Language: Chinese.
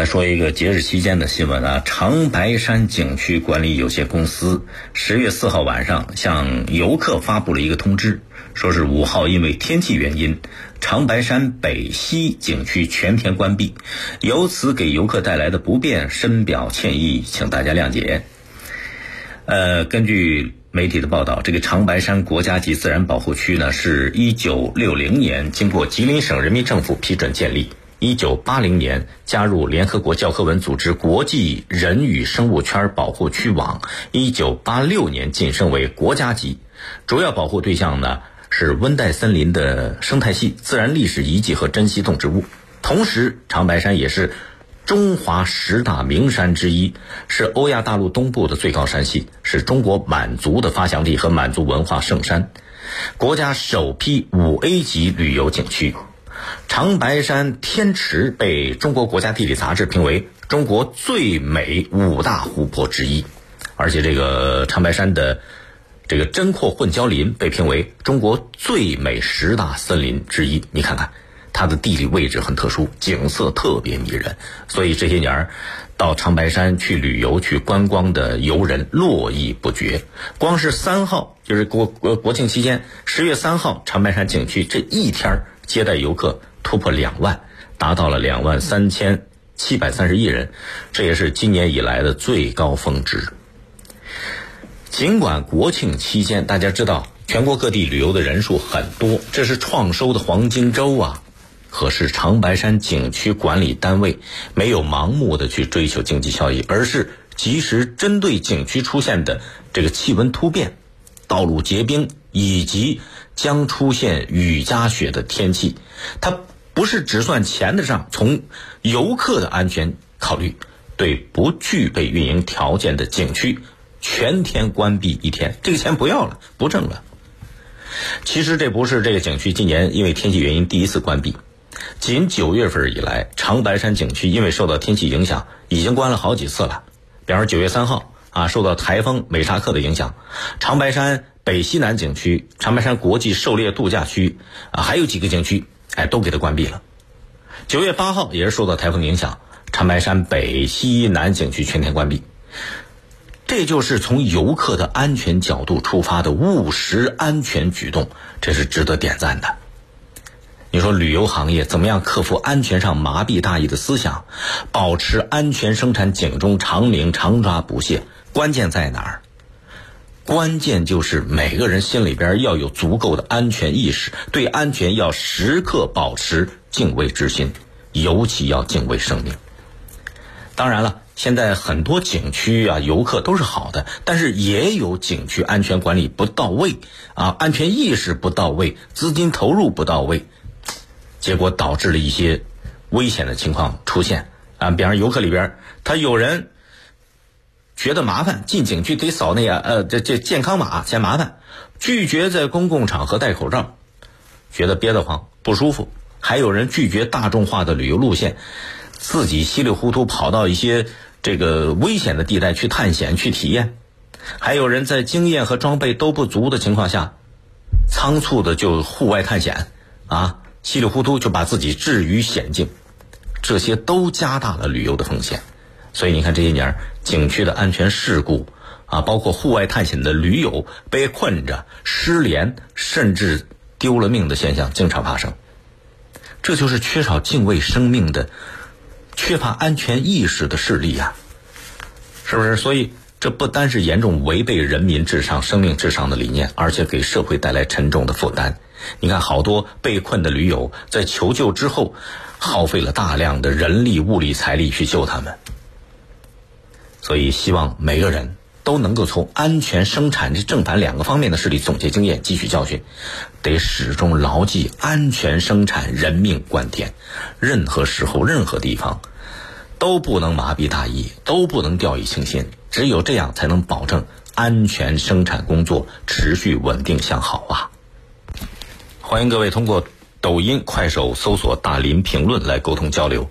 来说一个节日期间的新闻啊，长白山景区管理有限公司十月四号晚上向游客发布了一个通知，说是五号因为天气原因，长白山北溪景区全天关闭，由此给游客带来的不便深表歉意，请大家谅解。呃，根据媒体的报道，这个长白山国家级自然保护区呢，是一九六零年经过吉林省人民政府批准建立。一九八零年加入联合国教科文组织国际人与生物圈保护区网，一九八六年晋升为国家级，主要保护对象呢是温带森林的生态系、自然历史遗迹和珍稀动植物。同时，长白山也是中华十大名山之一，是欧亚大陆东部的最高山系，是中国满族的发祥地和满族文化圣山，国家首批五 A 级旅游景区。长白山天池被中国国家地理杂志评为中国最美五大湖泊之一，而且这个长白山的这个针阔混交林被评为中国最美十大森林之一。你看看，它的地理位置很特殊，景色特别迷人，所以这些年儿到长白山去旅游、去观光的游人络绎不绝。光是三号，就是国国国庆期间，十月三号，长白山景区这一天。接待游客突破两万，达到了两万三千七百三十亿人，这也是今年以来的最高峰值。尽管国庆期间，大家知道全国各地旅游的人数很多，这是创收的黄金周啊。可是长白山景区管理单位没有盲目的去追求经济效益，而是及时针对景区出现的这个气温突变、道路结冰以及。将出现雨夹雪的天气，它不是只算钱的账，从游客的安全考虑，对不具备运营条件的景区全天关闭一天，这个钱不要了，不挣了。其实这不是这个景区今年因为天气原因第一次关闭，仅九月份以来，长白山景区因为受到天气影响，已经关了好几次了。比方说九月三号啊，受到台风美沙克的影响，长白山。北西南景区、长白山国际狩猎度假区啊，还有几个景区，哎，都给它关闭了。九月八号也是受到台风影响，长白山北西南景区全天关闭。这就是从游客的安全角度出发的务实安全举动，这是值得点赞的。你说旅游行业怎么样克服安全上麻痹大意的思想，保持安全生产警钟长鸣、长抓不懈？关键在哪儿？关键就是每个人心里边要有足够的安全意识，对安全要时刻保持敬畏之心，尤其要敬畏生命。当然了，现在很多景区啊，游客都是好的，但是也有景区安全管理不到位啊，安全意识不到位，资金投入不到位，结果导致了一些危险的情况出现啊。比方游客里边，他有人。觉得麻烦，进景区得扫那个呃，这这健康码嫌麻烦，拒绝在公共场合戴口罩，觉得憋得慌不舒服。还有人拒绝大众化的旅游路线，自己稀里糊涂跑到一些这个危险的地带去探险去体验。还有人在经验和装备都不足的情况下，仓促的就户外探险，啊，稀里糊涂就把自己置于险境，这些都加大了旅游的风险。所以你看这些年景区的安全事故啊，包括户外探险的驴友被困着、失联，甚至丢了命的现象经常发生。这就是缺少敬畏生命的、缺乏安全意识的势力呀，是不是？所以这不单是严重违背人民至上、生命至上的理念，而且给社会带来沉重的负担。你看，好多被困的驴友在求救之后，耗费了大量的人力、物力、财力去救他们。所以，希望每个人都能够从安全生产这正反两个方面的事例总结经验，汲取教训，得始终牢记安全生产，人命关天。任何时候、任何地方，都不能麻痹大意，都不能掉以轻心。只有这样，才能保证安全生产工作持续稳定向好啊！欢迎各位通过抖音、快手搜索“大林评论”来沟通交流。